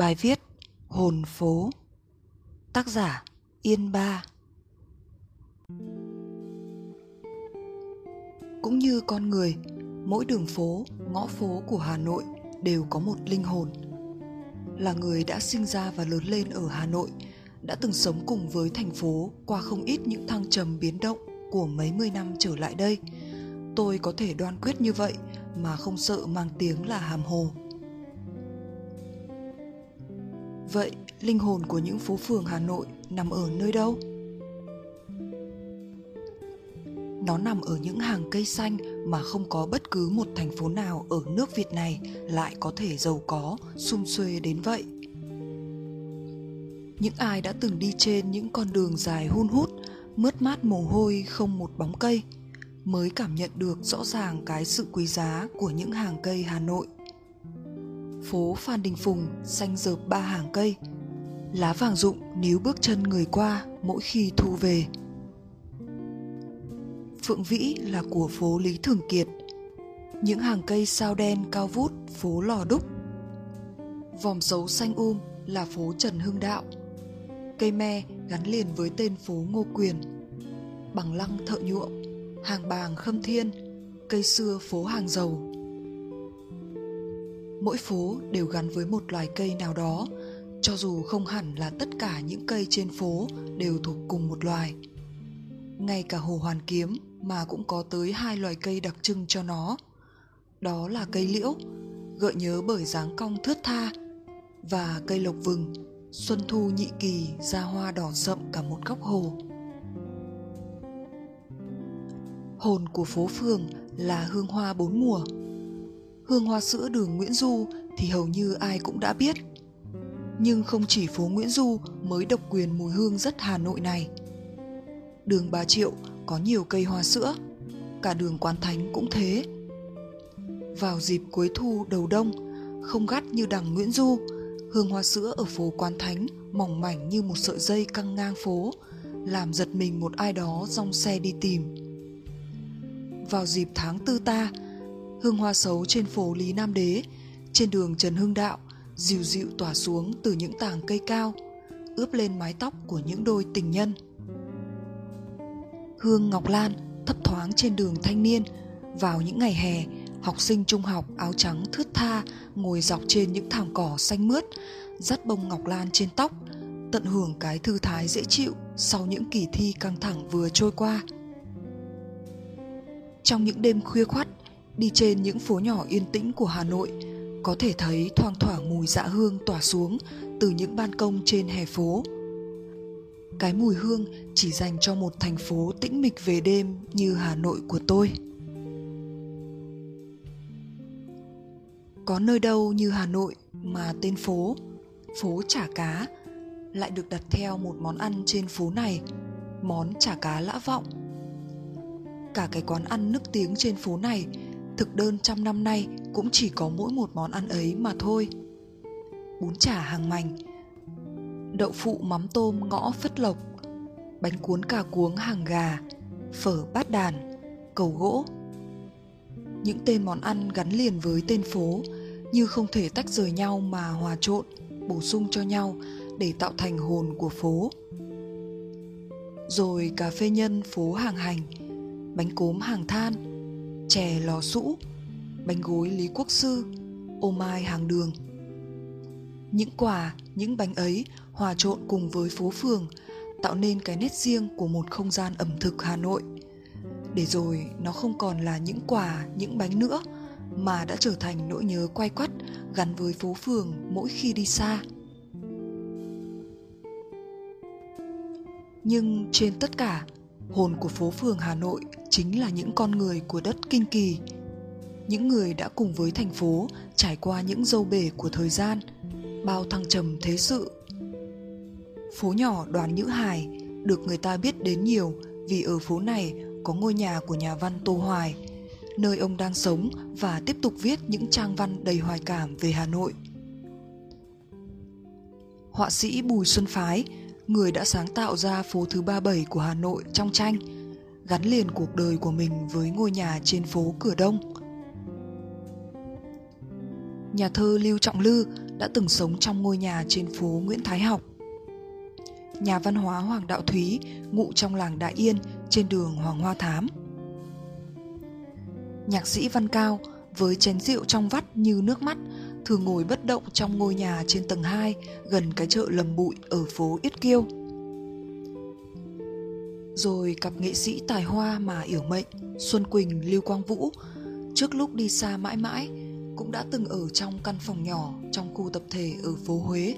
Bài viết Hồn phố Tác giả Yên Ba Cũng như con người, mỗi đường phố, ngõ phố của Hà Nội đều có một linh hồn. Là người đã sinh ra và lớn lên ở Hà Nội, đã từng sống cùng với thành phố qua không ít những thăng trầm biến động của mấy mươi năm trở lại đây. Tôi có thể đoan quyết như vậy mà không sợ mang tiếng là hàm hồ. Vậy, linh hồn của những phố phường Hà Nội nằm ở nơi đâu? Nó nằm ở những hàng cây xanh mà không có bất cứ một thành phố nào ở nước Việt này lại có thể giàu có, sung xuê đến vậy. Những ai đã từng đi trên những con đường dài hun hút, mướt mát mồ hôi không một bóng cây, mới cảm nhận được rõ ràng cái sự quý giá của những hàng cây Hà Nội – phố Phan Đình Phùng xanh rợp ba hàng cây. Lá vàng rụng níu bước chân người qua mỗi khi thu về. Phượng Vĩ là của phố Lý Thường Kiệt. Những hàng cây sao đen cao vút phố Lò Đúc. Vòng xấu xanh um là phố Trần Hưng Đạo. Cây me gắn liền với tên phố Ngô Quyền. Bằng lăng thợ nhuộm, hàng bàng khâm thiên, cây xưa phố hàng dầu mỗi phố đều gắn với một loài cây nào đó. Cho dù không hẳn là tất cả những cây trên phố đều thuộc cùng một loài. Ngay cả hồ hoàn kiếm mà cũng có tới hai loài cây đặc trưng cho nó. Đó là cây liễu, gợi nhớ bởi dáng cong thướt tha, và cây lộc vừng, xuân thu nhị kỳ ra hoa đỏ sậm cả một góc hồ. Hồn của phố phường là hương hoa bốn mùa hương hoa sữa đường Nguyễn Du thì hầu như ai cũng đã biết. Nhưng không chỉ phố Nguyễn Du mới độc quyền mùi hương rất Hà Nội này. Đường Bà Triệu có nhiều cây hoa sữa, cả đường Quán Thánh cũng thế. Vào dịp cuối thu đầu đông, không gắt như đằng Nguyễn Du, hương hoa sữa ở phố Quán Thánh mỏng mảnh như một sợi dây căng ngang phố, làm giật mình một ai đó dòng xe đi tìm. Vào dịp tháng tư ta, hương hoa xấu trên phố Lý Nam Đế, trên đường Trần Hưng Đạo, dịu dịu tỏa xuống từ những tàng cây cao, ướp lên mái tóc của những đôi tình nhân. Hương Ngọc Lan thấp thoáng trên đường thanh niên, vào những ngày hè, học sinh trung học áo trắng thướt tha ngồi dọc trên những thảm cỏ xanh mướt, dắt bông ngọc lan trên tóc, tận hưởng cái thư thái dễ chịu sau những kỳ thi căng thẳng vừa trôi qua. Trong những đêm khuya khoắt, đi trên những phố nhỏ yên tĩnh của Hà Nội, có thể thấy thoang thoảng mùi dạ hương tỏa xuống từ những ban công trên hè phố. Cái mùi hương chỉ dành cho một thành phố tĩnh mịch về đêm như Hà Nội của tôi. Có nơi đâu như Hà Nội mà tên phố, phố chả cá, lại được đặt theo một món ăn trên phố này, món chả cá lã vọng. Cả cái quán ăn nức tiếng trên phố này thực đơn trăm năm nay cũng chỉ có mỗi một món ăn ấy mà thôi. Bún chả hàng mành, đậu phụ mắm tôm ngõ phất lộc, bánh cuốn cà cuống hàng gà, phở bát đàn, cầu gỗ. Những tên món ăn gắn liền với tên phố, như không thể tách rời nhau mà hòa trộn, bổ sung cho nhau để tạo thành hồn của phố. Rồi cà phê nhân phố hàng hành, bánh cốm hàng than chè lò sũ, bánh gối Lý Quốc Sư, ô mai hàng đường. Những quà, những bánh ấy hòa trộn cùng với phố phường tạo nên cái nét riêng của một không gian ẩm thực Hà Nội. Để rồi nó không còn là những quà, những bánh nữa mà đã trở thành nỗi nhớ quay quắt gắn với phố phường mỗi khi đi xa. Nhưng trên tất cả, hồn của phố phường Hà Nội chính là những con người của đất kinh kỳ. Những người đã cùng với thành phố trải qua những dâu bể của thời gian, bao thăng trầm thế sự. Phố nhỏ đoàn nhữ hải được người ta biết đến nhiều vì ở phố này có ngôi nhà của nhà văn tô hoài, nơi ông đang sống và tiếp tục viết những trang văn đầy hoài cảm về hà nội. Họa sĩ bùi xuân phái, người đã sáng tạo ra phố thứ ba bảy của hà nội trong tranh gắn liền cuộc đời của mình với ngôi nhà trên phố Cửa Đông. Nhà thơ Lưu Trọng Lư đã từng sống trong ngôi nhà trên phố Nguyễn Thái Học. Nhà văn hóa Hoàng Đạo Thúy ngụ trong làng Đại Yên trên đường Hoàng Hoa Thám. Nhạc sĩ Văn Cao với chén rượu trong vắt như nước mắt, thường ngồi bất động trong ngôi nhà trên tầng 2 gần cái chợ lầm bụi ở phố Yết Kiêu. Rồi cặp nghệ sĩ tài hoa mà yểu mệnh Xuân Quỳnh, Lưu Quang Vũ trước lúc đi xa mãi mãi cũng đã từng ở trong căn phòng nhỏ trong khu tập thể ở phố Huế,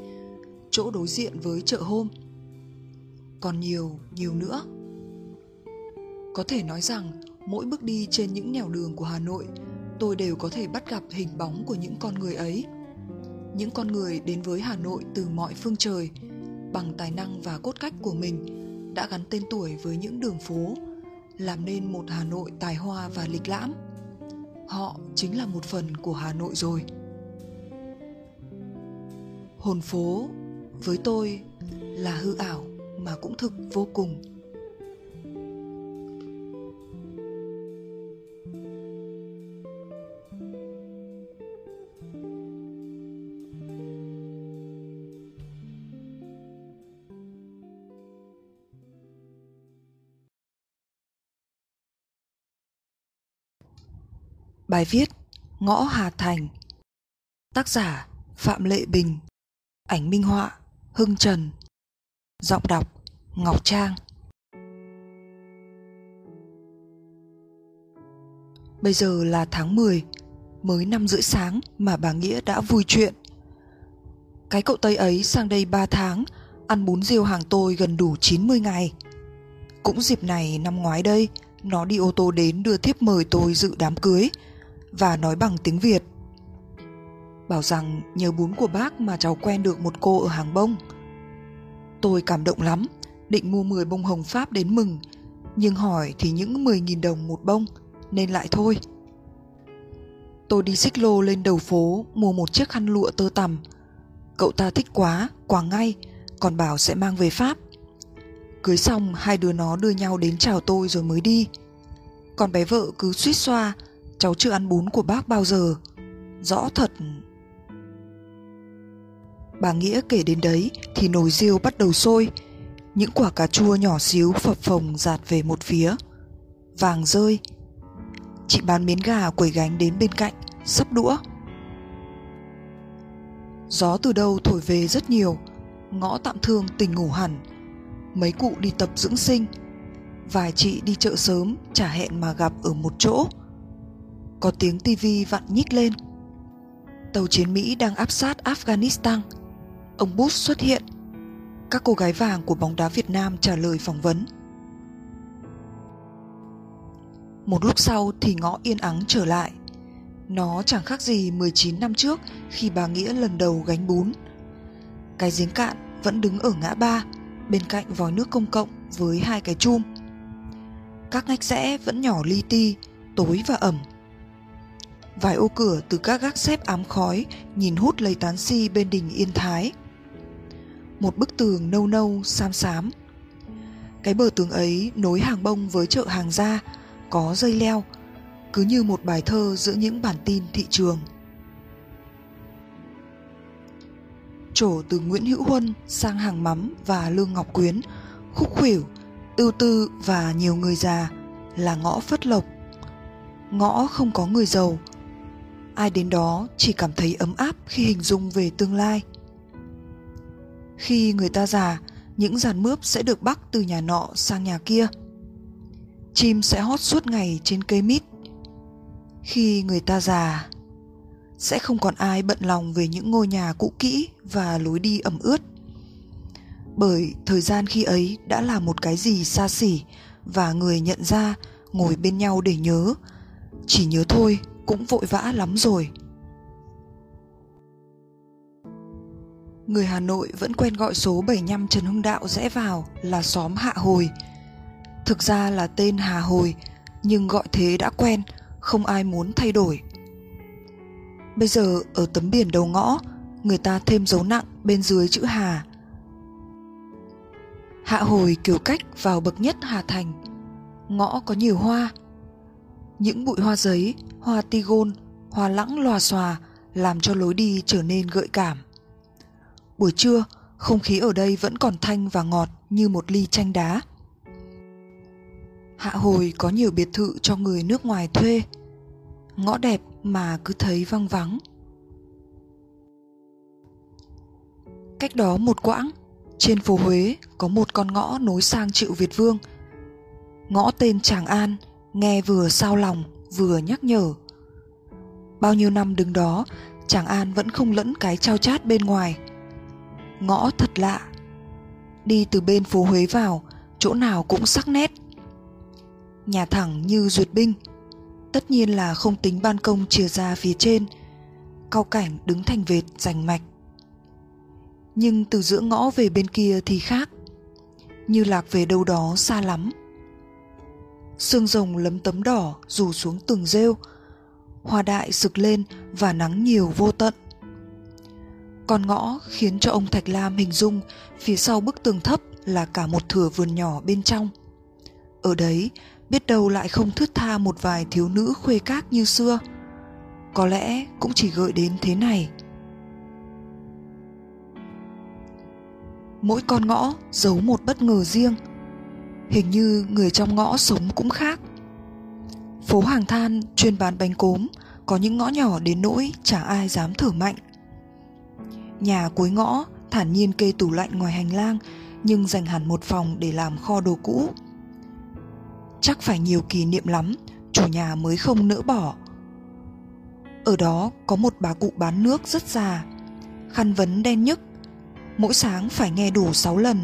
chỗ đối diện với chợ hôm. Còn nhiều, nhiều nữa. Có thể nói rằng mỗi bước đi trên những nẻo đường của Hà Nội, tôi đều có thể bắt gặp hình bóng của những con người ấy. Những con người đến với Hà Nội từ mọi phương trời, bằng tài năng và cốt cách của mình, đã gắn tên tuổi với những đường phố, làm nên một Hà Nội tài hoa và lịch lãm. Họ chính là một phần của hà nội rồi. Hồn phố với tôi là hư ảo mà cũng thực vô cùng. Bài viết Ngõ Hà Thành. Tác giả Phạm Lệ Bình. Ảnh minh họa Hưng Trần. Giọng đọc Ngọc Trang. Bây giờ là tháng 10 Mới năm rưỡi sáng mà bà Nghĩa đã vui chuyện. Cái cậu Tây ấy sang đây 3 tháng, Ăn bún riêu hàng tôi gần đủ 90 ngày. Cũng dịp này năm ngoái đây, Nó đi ô tô đến đưa thiếp mời tôi dự đám cưới và nói bằng tiếng Việt. Bảo rằng nhờ bún của bác mà cháu quen được một cô ở hàng bông. Tôi cảm động lắm, định mua 10 bông hồng Pháp đến mừng, nhưng hỏi thì những 10.000 đồng một bông, nên lại thôi. Tôi đi xích lô lên đầu phố mua một chiếc khăn lụa tơ tằm. Cậu ta thích quá, quà ngay, còn bảo sẽ mang về Pháp. Cưới xong hai đứa nó đưa nhau đến chào tôi rồi mới đi. Còn bé vợ cứ suýt xoa cháu chưa ăn bún của bác bao giờ. Rõ thật. Bà nghĩa kể đến đấy thì nồi riêu bắt đầu sôi. Những quả cà chua nhỏ xíu phập phồng giạt về một phía. Vàng rơi. Chị bán miến gà quẩy gánh đến bên cạnh sắp đũa. Gió từ đâu thổi về rất nhiều. Ngõ tạm thương tình ngủ hẳn. Mấy cụ đi tập dưỡng sinh. Vài chị đi chợ sớm trả hẹn mà gặp ở một chỗ có tiếng tivi vặn nhích lên. Tàu chiến Mỹ đang áp sát Afghanistan. Ông Bush xuất hiện. Các cô gái vàng của bóng đá Việt Nam trả lời phỏng vấn. Một lúc sau thì ngõ yên ắng trở lại. Nó chẳng khác gì 19 năm trước khi bà Nghĩa lần đầu gánh bún. Cái giếng cạn vẫn đứng ở ngã ba, bên cạnh vòi nước công cộng với hai cái chum. Các ngách rẽ vẫn nhỏ li ti, tối và ẩm vài ô cửa từ các gác xếp ám khói nhìn hút lấy tán si bên đình Yên Thái. Một bức tường nâu nâu xám xám. Cái bờ tường ấy nối hàng bông với chợ hàng gia, có dây leo, cứ như một bài thơ giữa những bản tin thị trường. Trổ từ Nguyễn Hữu Huân sang hàng mắm và Lương Ngọc Quyến, khúc khuỷu, ưu tư và nhiều người già là ngõ phất lộc. Ngõ không có người giàu, ai đến đó chỉ cảm thấy ấm áp khi hình dung về tương lai. Khi người ta già, những giàn mướp sẽ được bắc từ nhà nọ sang nhà kia. Chim sẽ hót suốt ngày trên cây mít. Khi người ta già, sẽ không còn ai bận lòng về những ngôi nhà cũ kỹ và lối đi ẩm ướt. Bởi thời gian khi ấy đã là một cái gì xa xỉ và người nhận ra ngồi bên nhau để nhớ, chỉ nhớ thôi cũng vội vã lắm rồi Người Hà Nội vẫn quen gọi số 75 Trần Hưng Đạo rẽ vào là xóm Hạ Hồi. Thực ra là tên Hà Hồi, nhưng gọi thế đã quen, không ai muốn thay đổi. Bây giờ ở tấm biển đầu ngõ, người ta thêm dấu nặng bên dưới chữ Hà. Hạ Hồi kiểu cách vào bậc nhất Hà Thành. Ngõ có nhiều hoa, những bụi hoa giấy, hoa tigon, hoa lãng lòa xòa làm cho lối đi trở nên gợi cảm. buổi trưa không khí ở đây vẫn còn thanh và ngọt như một ly chanh đá. Hạ hồi có nhiều biệt thự cho người nước ngoài thuê. Ngõ đẹp mà cứ thấy văng vắng. Cách đó một quãng trên phố huế có một con ngõ nối sang triệu việt vương. Ngõ tên tràng an nghe vừa sao lòng, vừa nhắc nhở. Bao nhiêu năm đứng đó, chàng an vẫn không lẫn cái trao chát bên ngoài. Ngõ thật lạ. Đi từ bên phố huế vào, chỗ nào cũng sắc nét. Nhà thẳng như duyệt binh. Tất nhiên là không tính ban công chìa ra phía trên. Cao cảnh đứng thành vệt, rành mạch. Nhưng từ giữa ngõ về bên kia thì khác. Như lạc về đâu đó xa lắm. Sương rồng lấm tấm đỏ rủ xuống từng rêu. Hoa đại sực lên và nắng nhiều vô tận. Con ngõ khiến cho ông Thạch Lam hình dung Phía sau bức tường thấp là cả một thửa vườn nhỏ bên trong. Ở đấy, biết đâu lại không thướt tha một vài thiếu nữ khuê các như xưa. Có lẽ cũng chỉ gợi đến thế này. Mỗi con ngõ giấu một bất ngờ riêng – hình như người trong ngõ sống cũng khác. Phố hàng than chuyên bán bánh cốm có những ngõ nhỏ đến nỗi chả ai dám thở mạnh. Nhà cuối ngõ thản nhiên kê tủ lạnh ngoài hành lang nhưng dành hẳn một phòng để làm kho đồ cũ. Chắc phải nhiều kỷ niệm lắm chủ nhà mới không nỡ bỏ. Ở đó có một bà cụ bán nước rất già khăn vấn đen nhức. Mỗi sáng phải nghe đủ 6 lần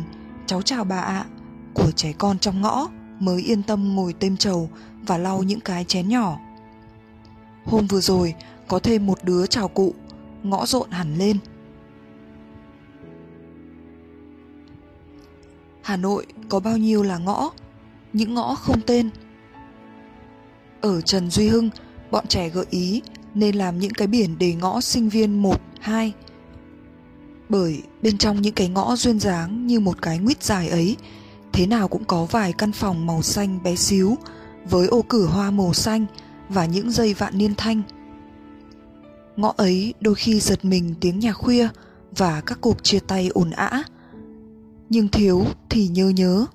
cháu chào bà ạ. à, của trẻ con trong ngõ mới yên tâm ngồi têm trầu và lau những cái chén nhỏ. Hôm vừa rồi có thêm một đứa chào cụ, ngõ rộn hẳn lên. Hà Nội có bao nhiêu là ngõ, những ngõ không tên. Ở Trần Duy Hưng, bọn trẻ gợi ý nên làm những cái biển đề ngõ sinh viên 1, 2. Bởi bên trong những cái ngõ duyên dáng như một cái nguyết dài ấy thế nào cũng có vài căn phòng màu xanh bé xíu, với ô cửa hoa màu xanh và những dây vạn niên thanh. Ngõ ấy đôi khi giật mình tiếng nhà khuya và các cuộc chia tay ồn ã. Nhưng thiếu thì nhớ nhớ.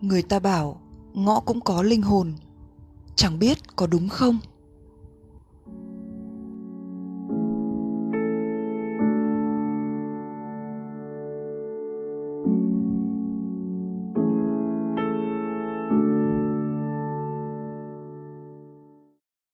Người ta bảo, ngõ cũng có linh hồn. Chẳng biết có đúng không?